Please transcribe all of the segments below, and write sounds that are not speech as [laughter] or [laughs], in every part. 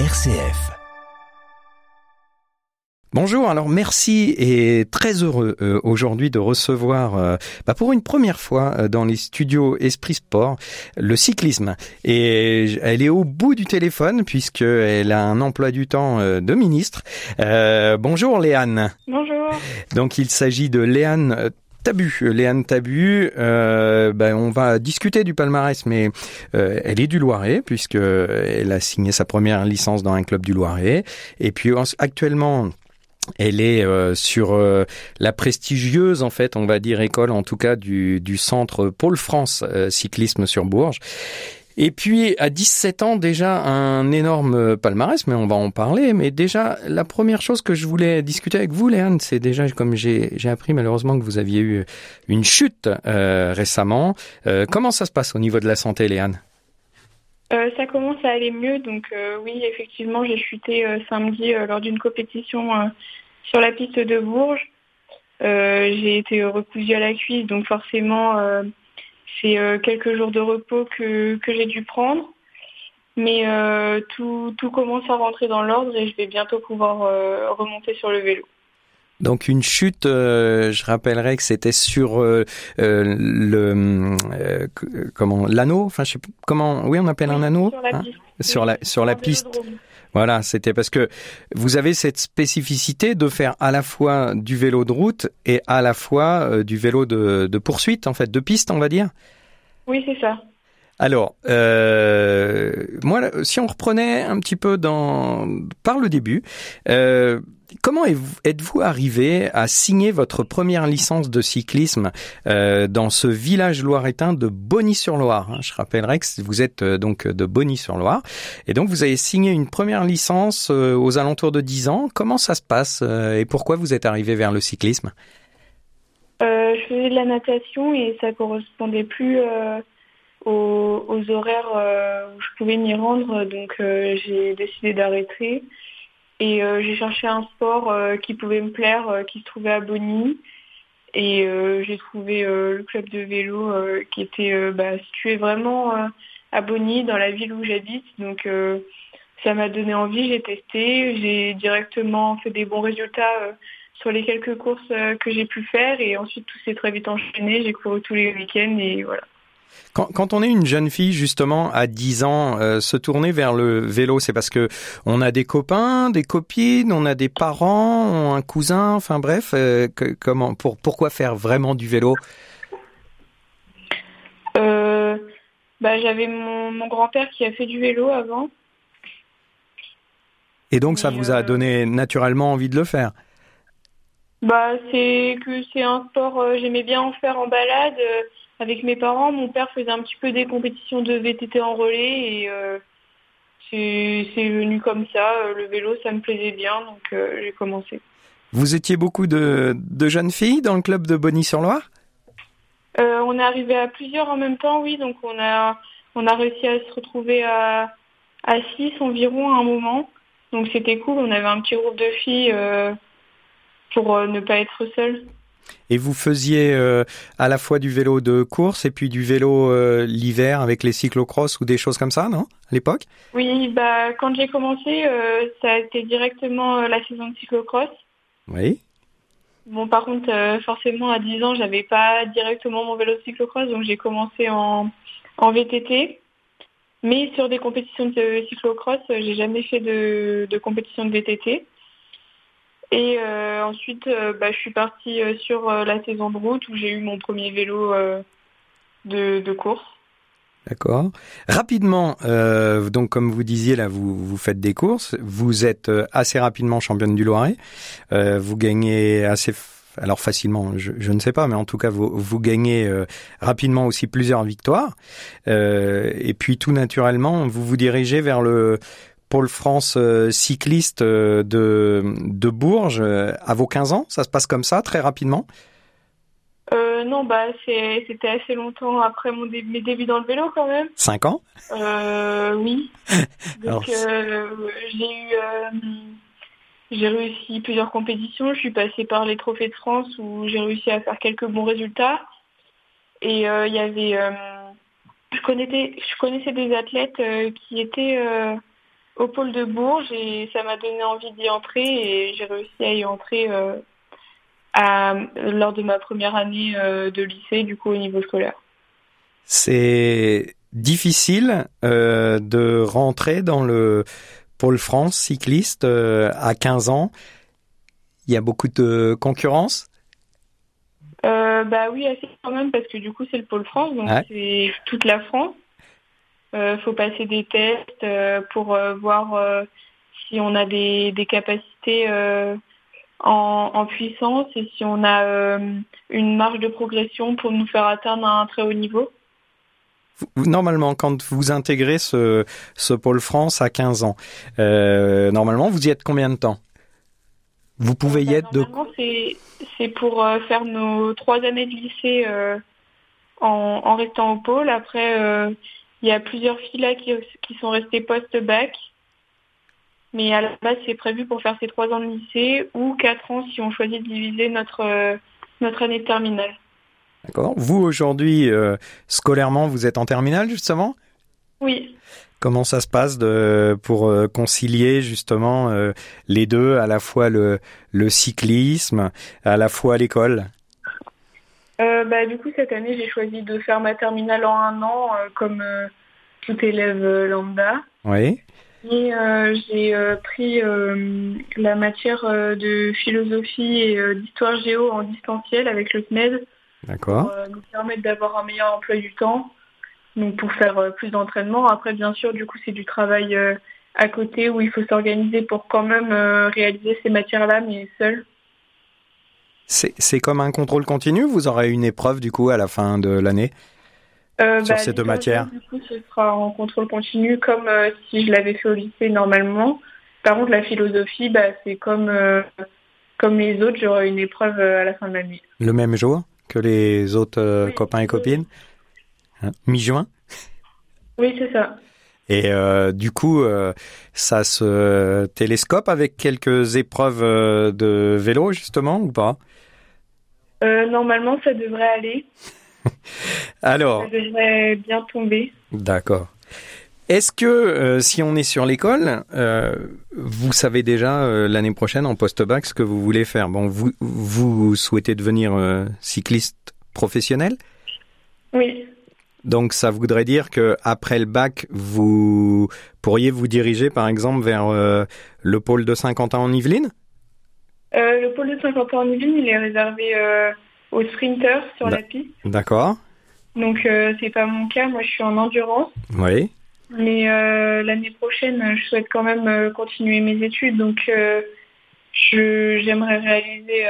RCF. Bonjour, alors merci et très heureux euh, aujourd'hui de recevoir euh, bah, pour une première fois euh, dans les studios Esprit Sport le cyclisme. Et elle est au bout du téléphone puisqu'elle a un emploi du temps de ministre. bonjour Léane. Bonjour. Donc il s'agit de Léane Tabu, Léane Tabu, euh, ben on va discuter du palmarès, mais euh, elle est du Loiret puisque elle a signé sa première licence dans un club du Loiret. Et puis actuellement, elle est euh, sur la prestigieuse, en fait, on va dire école, en tout cas du centre Pôle France cyclisme sur Bourges. Et puis à 17 ans déjà un énorme palmarès, mais on va en parler. Mais déjà la première chose que je voulais discuter avec vous, Léane, c'est déjà comme j'ai appris malheureusement que vous aviez eu une chute euh, récemment. Euh, comment ça se passe au niveau de la santé, Léane? Euh, ça commence à aller mieux, donc oui, effectivement, j'ai chuté samedi lors d'une compétition sur la piste de Bourges. j'ai été recousue à la cuisse, donc forcément, c'est euh, quelques jours de repos que, que j'ai dû prendre. Mais euh, tout, tout, commence à rentrer dans l'ordre et je vais bientôt pouvoir euh, remonter sur le vélo. Donc une chute, je rappellerai que c'était sur le comment l'anneau, enfin je sais comment, oui on appelle un anneau? sur la hein? piste. sur la sur la piste. Voilà, c'était parce que vous avez cette spécificité de faire à la fois du vélo de route et à la fois euh, du vélo de, de, poursuite, en fait, de piste, on va dire. Oui, c'est ça. Alors, euh, moi, si on reprenait un petit peu dans par le début, euh, comment êtes-vous arrivé à signer votre première licence de cyclisme euh, dans ce village loiretain de Bonny-sur-Loire hein? Je rappellerai que vous êtes euh, donc de Bonny-sur-Loire, et donc vous avez signé une première licence euh, aux alentours de 10 ans. Comment ça se passe et pourquoi vous êtes arrivé vers le cyclisme? Je faisais de la natation et ça correspondait plus aux, aux, horaires où je pouvais m'y rendre. Donc j'ai décidé d'arrêter. Et euh, j'ai cherché un sport qui pouvait me plaire, qui se trouvait à Bonny. Et j'ai trouvé le club de vélo qui était bah, situé vraiment à Bonny, dans la ville où j'habite. Donc ça m'a donné envie, j'ai testé, j'ai directement fait des bons résultats sur les quelques courses que j'ai pu faire et ensuite tout s'est très vite enchaîné, j'ai couru tous les week-ends et voilà. Quand, quand, on est une jeune fille justement à 10 ans, euh, se tourner vers le vélo, c'est parce que on a des copains, des copines, on a des parents, un cousin, enfin bref, euh, que, comment, pour, pourquoi faire vraiment du vélo? Euh, bah, J'avais mon, mon grand-père qui a fait du vélo avant. Et donc ça vous a donné naturellement envie de le faire? Bah c'est que c'est un sport, j'aimais bien en faire en balade avec mes parents, mon père faisait un petit peu des compétitions de VTT en relais et euh, c'est venu comme ça. Euh, le vélo, ça me plaisait bien, donc euh, j'ai commencé. Vous étiez beaucoup de, de, jeunes filles dans le club de Bonny-sur-Loire euh, On est arrivé à plusieurs en même temps, oui. Donc on a, on a réussi à se retrouver à, à six environ à un moment. Donc c'était cool. On avait un petit groupe de filles pour ne pas être seule. Et vous faisiez euh, à la fois du vélo de course et puis du vélo euh, l'hiver avec les cyclocross ou des choses comme ça, non? À l'époque? Oui, bah quand j'ai commencé, euh, ça a été directement la saison de cyclocross. Oui. Bon, par contre, forcément, à 10 ans, j'avais pas directement mon vélo de cyclocross, donc j'ai commencé en, en VTT. Mais sur des compétitions de cyclocross, j'ai jamais fait de, de compétition de VTT. Et euh, ensuite, euh, bah, je suis partie euh, sur la saison de route où j'ai eu mon premier vélo de, course. D'accord. Rapidement, donc comme vous disiez là, vous, vous faites des courses, vous êtes assez rapidement championne du Loiret, vous gagnez assez, alors facilement, je, ne sais pas, mais en tout cas vous, vous gagnez rapidement aussi plusieurs victoires, et puis tout naturellement, vous vous dirigez vers le Pôle France euh, cycliste euh, de, de Bourges euh, à vos 15 ans? Ça se passe comme ça, très rapidement? Euh, non, bah c'était assez longtemps après mon mes débuts dans le vélo quand même. 5 ans? Euh, Oui. [laughs] Donc euh, j'ai eu j'ai réussi plusieurs compétitions. Je suis passée par les trophées de France où j'ai réussi à faire quelques bons résultats. Et il y avait je connaissais je connaissais des athlètes qui étaient au pôle de Bourges et ça m'a donné envie d'y entrer et j'ai réussi à y entrer à, lors de ma première année de lycée, du coup au niveau scolaire. C'est difficile de rentrer dans le pôle France cycliste à 15 ans. Il y a beaucoup de concurrence? Euh, bah oui, assez quand même, parce que du coup, c'est le pôle France, donc c'est toute la France. Il euh, faut passer des tests euh, pour voir si on a des, des capacités en, en, puissance et si on a une marge de progression pour nous faire atteindre un très haut niveau. Normalement, quand vous intégrez ce, ce pôle France à 15 ans, normalement, vous y êtes combien de temps? Vous pouvez y être de c'est pour euh, faire nos trois années de lycée euh, en, restant au pôle. Après, euh, il y a plusieurs filles là qui, sont restées post-bac. Mais à la base, c'est prévu pour faire ces trois ans de lycée ou quatre ans si on choisit de diviser notre, notre année de terminale. D'accord. Vous, aujourd'hui, scolairement, vous êtes en terminale, justement? Oui. Comment ça se passe de, pour euh, concilier justement euh, les deux, à la fois le, le cyclisme, à la fois l'école? Euh, bah, Du coup, cette année, j'ai choisi de faire ma terminale en un an, comme tout élève lambda. Oui. Et j'ai pris la matière de philosophie et d'histoire géo en distanciel avec le CNED. D'accord. Pour nous permettre d'avoir un meilleur emploi du temps donc pour faire euh, plus d'entraînement. Après, bien sûr, du coup, c'est du travail euh, à côté où il faut s'organiser pour quand même euh, réaliser ces matières-là, mais seul. C'est comme un contrôle continu Vous aurez une épreuve du coup à la fin de l'année euh, sur bah, ces deux matières Du coup, ce sera en contrôle continu comme si je l'avais fait au lycée normalement. Par contre, la philosophie, bah, c'est comme, comme les autres, j'aurai une épreuve à la fin de l'année. Le même jour que les autres copains et copines Hein, mi-juin [laughs] Oui, c'est ça. Et euh, du coup, euh, ça se télescope avec quelques épreuves euh, de vélo, justement, ou pas? Normalement, ça devrait aller. [laughs] Alors. Ça devrait bien tomber. D'accord. Est-ce que si on est sur l'école, vous savez déjà l'année prochaine en post-bac ce que vous voulez faire? Bon, vous, vous souhaitez devenir cycliste professionnel? Oui. Donc ça voudrait dire que après le bac, vous pourriez vous diriger par exemple vers euh, le pôle de Saint-Quentin en Yvelines euh, Le pôle de Saint-Quentin en Yvelines, il est réservé euh, aux sprinters sur la piste. D'accord. Donc c'est pas mon cas, moi je suis en endurance. Oui. Mais l'année prochaine, je souhaite quand même continuer mes études, donc j'aimerais réaliser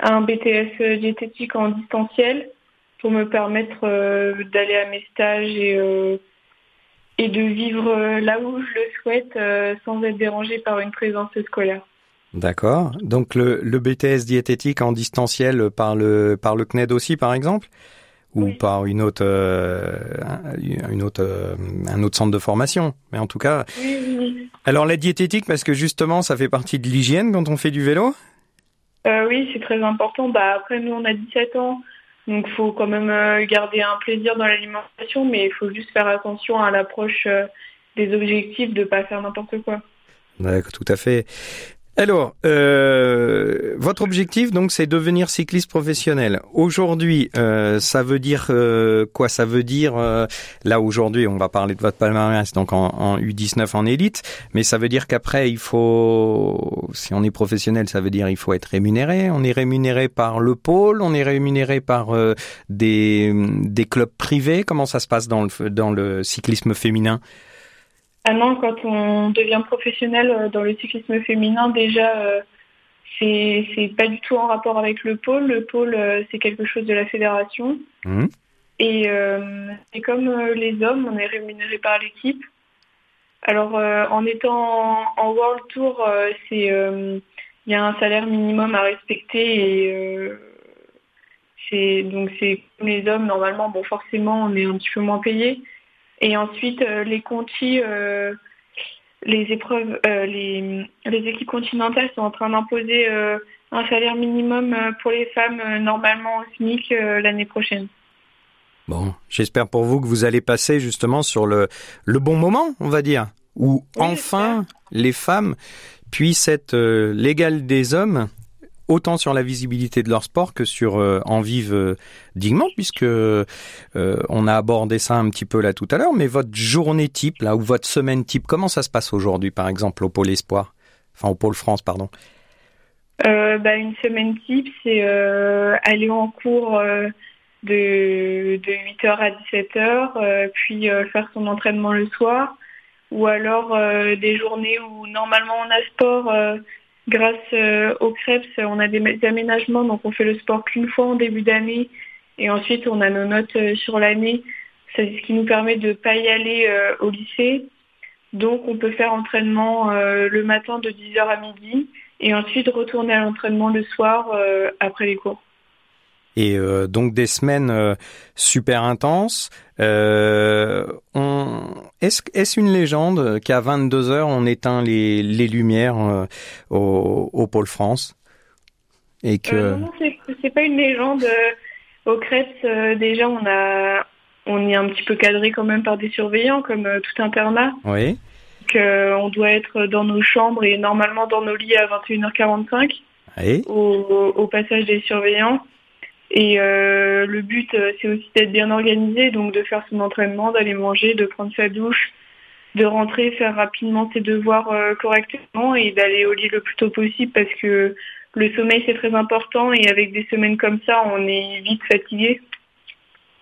un BTS diététique en distanciel pour me permettre euh, d'aller à mes stages et, euh, et de vivre euh, là où je le souhaite sans être dérangé par une présence scolaire. D'accord. Donc le, le, BTS diététique en distanciel par le par le CNED aussi par exemple? Ou par une autre une autre un autre centre de formation? Mais en tout cas oui, oui. alors la diététique parce que justement ça fait partie de l'hygiène quand on fait du vélo? Oui c'est très important bah après nous on a 17 ans donc il faut quand même euh, garder un plaisir dans l'alimentation, mais il faut juste faire attention à l'approche euh, des objectifs, de ne pas faire n'importe quoi. D'accord, tout à fait. Alors, euh, votre objectif, donc, c'est devenir cycliste professionnel. Aujourd'hui, euh, ça veut dire euh, quoi Ça veut dire, euh, là aujourd'hui, on va parler de votre palmarès, donc en, en, U19 en élite, mais ça veut dire qu'après, il faut, si on est professionnel, ça veut dire il faut être rémunéré. On est rémunéré par le pôle, on est rémunéré par des, des clubs privés. Comment ça se passe dans le, dans le cyclisme féminin? Ah non, quand on devient professionnel euh, dans le cyclisme féminin, déjà, euh, c'est pas du tout en rapport avec le pôle. Le pôle, euh, c'est quelque chose de la fédération. Mmh. Et c'est comme les hommes, on est rémunéré par l'équipe. Alors, en étant en, World Tour, c'est il y a un salaire minimum à respecter et c'est donc c'est comme les hommes normalement. Bon, forcément, on est un petit peu moins payé. Et ensuite, euh, les contis, euh, les épreuves, euh, les, les, équipes continentales sont en train d'imposer un salaire minimum pour les femmes normalement au SMIC l'année prochaine. Bon, j'espère pour vous que vous allez passer justement sur le, le bon moment, on va dire, où enfin les femmes puissent être l'égale des hommes autant sur la visibilité de leur sport que sur en vivre dignement puisque on a abordé ça un petit peu là tout à l'heure mais votre journée type là ou votre semaine type comment ça se passe aujourd'hui par exemple au pôle espoir? Enfin au pôle France pardon euh, bah, Une semaine type, c'est euh, aller en cours euh, de, de 8h à 17h, puis faire son entraînement le soir, ou alors des journées où normalement on a sport. Grâce aux crêpes, on a des, aménagements, donc on fait le sport qu'une fois en début d'année, et ensuite on a nos notes sur l'année. C'est ce qui nous permet de ne pas y aller au lycée. Donc on peut faire entraînement le matin de 10h à midi et ensuite retourner à l'entraînement le soir euh, après les cours. Et euh, donc des semaines euh, super intenses. Euh, Est-ce est une légende qu'à 22 heures on éteint les, les lumières au, au, pôle France et que non, c'est pas une légende. Au Crêpes, déjà on a on est un petit peu cadré quand même par des surveillants comme tout internat. Oui on doit être dans nos chambres et normalement dans nos lits à 21h45 au, passage des surveillants. Et euh, le but, euh, c'est aussi d'être bien organisé, donc de faire son entraînement, d'aller manger, de prendre sa douche, de rentrer, faire rapidement ses devoirs euh, correctement et d'aller au lit le plus tôt possible parce que le sommeil, c'est très important et avec des semaines comme ça, on est vite fatigué.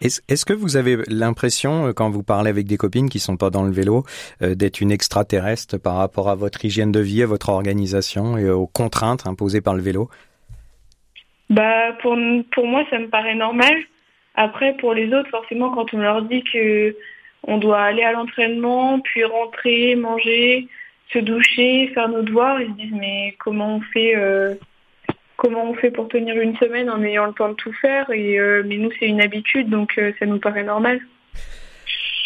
Est-ce que vous avez l'impression, quand vous parlez avec des copines qui sont pas dans le vélo, d'être une extraterrestre par rapport à votre hygiène de vie, à votre organisation et aux contraintes imposées par le vélo? Bah pour pour moi ça me paraît normal. Après pour les autres forcément quand on leur dit que on doit aller à l'entraînement, puis rentrer, manger, se doucher, faire nos devoirs, ils se disent mais comment on fait euh, comment on fait pour tenir une semaine en ayant le temps de tout faire? Et, euh, mais nous, c'est une habitude, donc euh, ça nous paraît normal.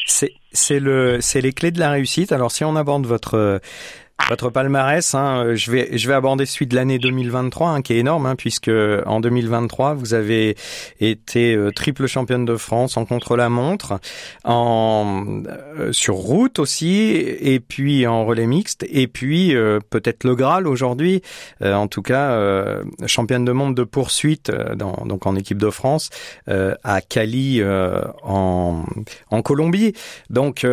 C'est le c'est les clés de la réussite. Alors si on aborde votre votre palmarès, hein, euh, je vais je vais aborder celui de l'année 2023 hein, qui est énorme hein, puisque en 2023 vous avez été euh, triple championne de France en contre-la-montre, en euh, sur route aussi et puis en relais mixte et puis peut-être le Graal aujourd'hui, en tout cas championne de monde de poursuite dans, donc en équipe de France à Cali en en Colombie. Donc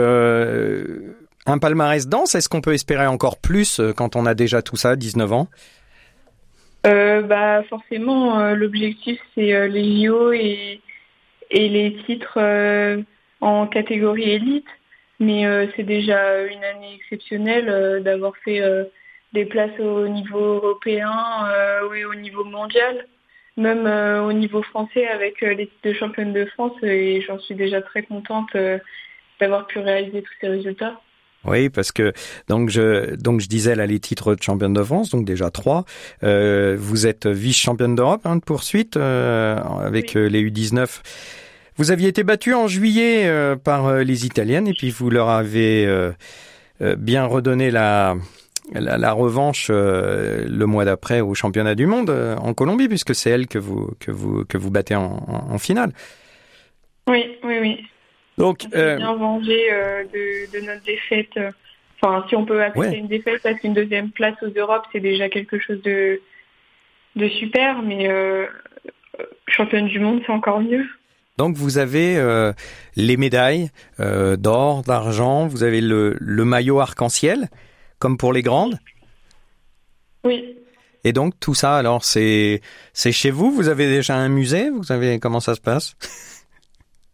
un palmarès dense, est-ce qu'on peut espérer encore plus euh, quand on a déjà tout ça, 19 ans? Euh, bah forcément, euh, l'objectif c'est les JO et, et les titres en catégorie élite. Mais c'est déjà une année exceptionnelle d'avoir fait des places au niveau européen oui, au niveau mondial, même au niveau français avec les titres de championne de France. Et j'en suis déjà très contente d'avoir pu réaliser tous ces résultats. Oui, parce que donc je donc je disais là les titres de championne de France, donc déjà trois. Euh, vous êtes vice-championne d'Europe hein, de poursuite euh, avec euh, les U19. Vous aviez été battue en juillet euh, par les Italiennes et puis vous leur avez bien redonné la la, la revanche le mois d'après au championnat du monde en Colombie puisque c'est elle que vous que vous que vous battez en, en, en finale. Oui, oui, oui. Donc, on euh, bien venger euh, de, notre défaite. Euh, enfin, si on peut appeler une défaite, parce qu'une deuxième place aux Europes, c'est déjà quelque chose de, de super, mais championne du monde, c'est encore mieux. Donc vous avez les médailles d'or, d'argent, vous avez le, le maillot arc-en-ciel, comme pour les grandes. Oui. Et donc tout ça, alors c'est chez vous? Vous avez déjà un musée? Vous savez comment ça se passe? euh,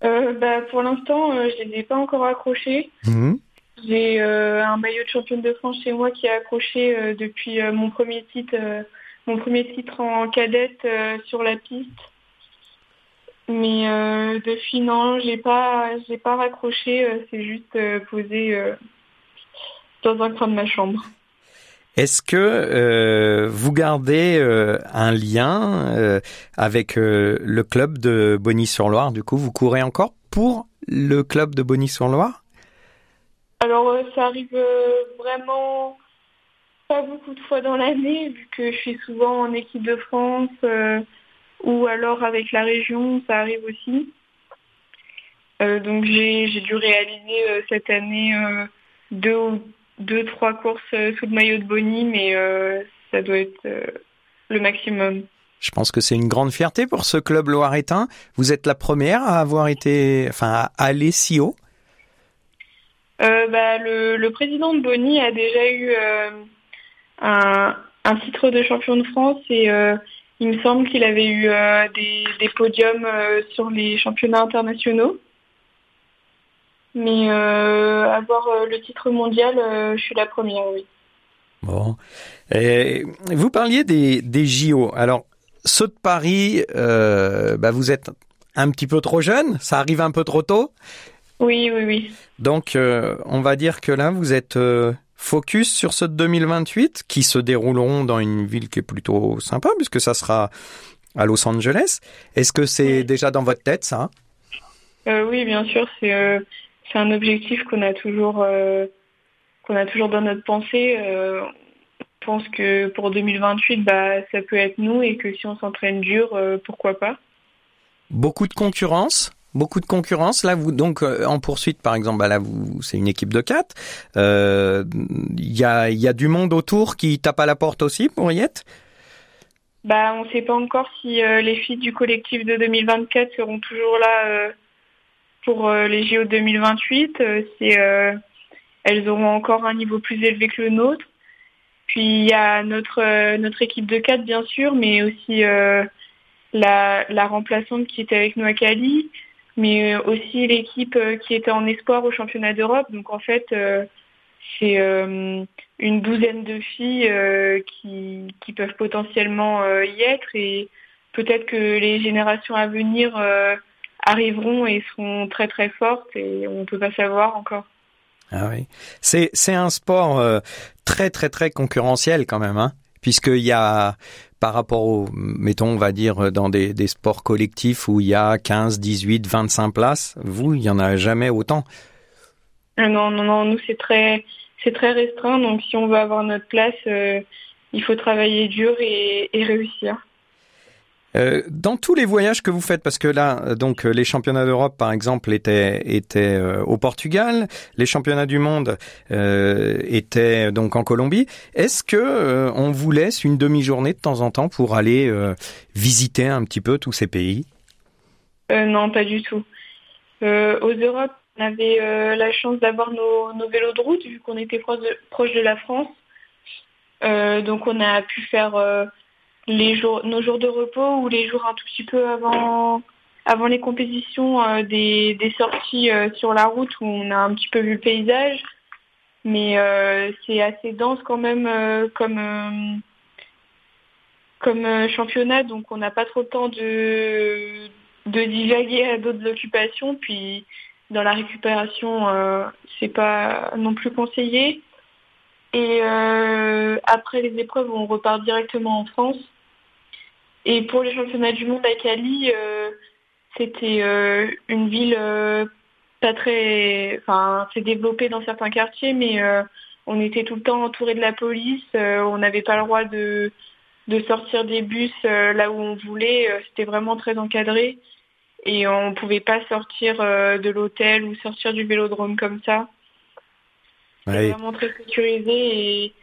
bah, Pour l'instant, euh, je ne les ai pas encore accrochés. Mhm. J'ai euh, un maillot de championne de France chez moi qui est accroché euh, depuis mon premier titre, mon premier titre en cadette sur la piste. Mais depuis non, j'ai pas, j'ai pas raccroché. c'est juste posé dans un coin de ma chambre. Est-ce que euh, vous gardez euh, un lien euh, avec le club de Bonny-sur-Loire Du coup, vous courez encore pour le club de Bonny-sur-Loire Alors, ça arrive vraiment pas beaucoup de fois dans l'année, vu que je suis souvent en équipe de France ou alors avec la région, ça arrive aussi. donc j'ai dû réaliser cette année deux ou deux, trois courses sous le maillot de Bonny, mais ça doit être le maximum. Je pense que c'est une grande fierté pour ce club loiretain. Vous êtes la première à avoir été, enfin, à aller si haut. bah, le, le, président de Bonny a déjà eu un, un, titre de champion de France et il me semble qu'il avait eu euh, des, podiums euh, sur les championnats internationaux. Mais euh, avoir le titre mondial, je suis la première, oui. Bon. Et vous parliez des, des JO. Alors, ceux de Paris, bah vous êtes un petit peu trop jeune, ça arrive un peu trop tôt. Oui, oui, oui. Donc, on va dire que là, vous êtes focus sur ce 2028 qui se dérouleront dans une ville qui est plutôt sympa puisque ça sera à Los Angeles. Est-ce que c'est déjà dans votre tête ça? Euh, Oui, bien sûr, c'est euh, c'est un objectif qu'on a toujours euh, qu'on a toujours dans notre pensée. Euh, on pense que pour 2028, bah ça peut être nous et que si on s'entraîne dur, euh, pourquoi pas. Beaucoup de concurrence beaucoup de concurrence. Là, vous donc euh, en poursuite, par exemple, bah là, vous, c'est une équipe de quatre. Il euh, y a, y a du monde autour qui tape à la porte aussi pour y être. Bah, on ne sait pas encore si euh, les filles du collectif de 2024 seront toujours là pour les JO 2028. si elles auront encore un niveau plus élevé que le nôtre. Puis il y a notre équipe de quatre bien sûr, mais aussi la, la remplaçante qui était avec nous à Cali mais euh, aussi l'équipe euh, qui était en espoir au championnat d'Europe. Donc en fait, euh, c'est une douzaine de filles qui, peuvent potentiellement y être et peut-être que les générations à venir arriveront et seront très très fortes et on ne peut pas savoir encore. Ah oui, c'est c'est un sport très très très concurrentiel quand même, hein, puisqu'il y a par rapport au, mettons, on va dire, dans des, des, sports collectifs où il y a 15, 18, 25 places, vous, il y en a jamais autant. Ah non, non, non, nous c'est très, c'est très restreint. Donc si on veut avoir notre place, euh, il faut travailler dur et, et réussir. Euh, dans tous les voyages que vous faites, parce que là, euh, donc les championnats d'Europe, par exemple, étaient étaient euh, au Portugal, les championnats du monde euh, étaient donc en Colombie. Est-ce que on vous laisse une demi-journée de temps en temps pour aller visiter un petit peu tous ces pays? Non, pas du tout. aux Europes, on avait la chance d'avoir nos, vélos de route vu qu'on était proche de la France. donc on a pu faire les jours, nos jours de repos ou les jours un tout petit peu avant, avant les compétitions, euh, des, des, sorties euh, sur la route où on a un petit peu vu le paysage. Mais euh, c'est assez dense quand même comme, comme championnat, donc on n'a pas trop le temps de, de divaguer à d'autres occupations. Puis dans la récupération, c'est pas non plus conseillé. Et après les épreuves, on repart directement en France. Et pour les championnats du monde à Cali, euh, c'était euh, une ville euh, pas très, enfin, c'est développé dans certains quartiers, mais on était tout le temps entouré de la police. on n'avait pas le droit de de sortir des bus là où on voulait. C'était vraiment très encadré et on pouvait pas sortir de l'hôtel ou sortir du vélodrome comme ça. C'était vraiment très sécurisé et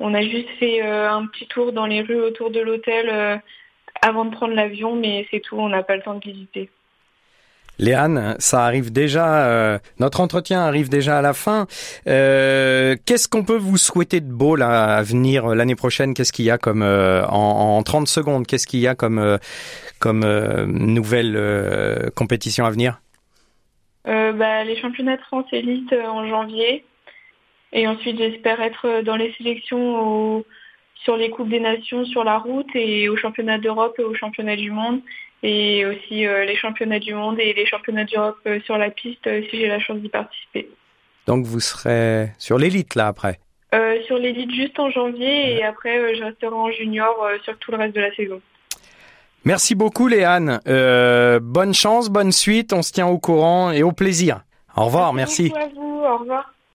on a juste fait un petit tour dans les rues autour de l'hôtel avant de prendre l'avion, mais c'est tout, on n'a pas le temps de visiter. Léane, ça arrive déjà, euh, notre entretien arrive déjà à la fin. Euh, Qu'est-ce qu'on peut vous souhaiter de beau là, à venir euh, l'année prochaine? Qu'est-ce qu'il y a comme euh, en, en, 30 secondes? Qu'est-ce qu'il y a comme comme nouvelle compétition à venir? Bah, Les championnats de France élite en janvier, et ensuite j'espère être dans les sélections au sur les Coupes des Nations sur la route et aux championnats d'Europe et aux championnats du monde et aussi euh, les championnats du monde et les championnats d'Europe euh, sur la piste euh, si j'ai la chance d'y participer. Donc vous serez sur l'élite là après? Sur l'élite juste en janvier et après je resterai en junior sur tout le reste de la saison. Merci beaucoup Léane. bonne chance, bonne suite, on se tient au courant et au plaisir. Au revoir, merci. merci. à vous, au revoir.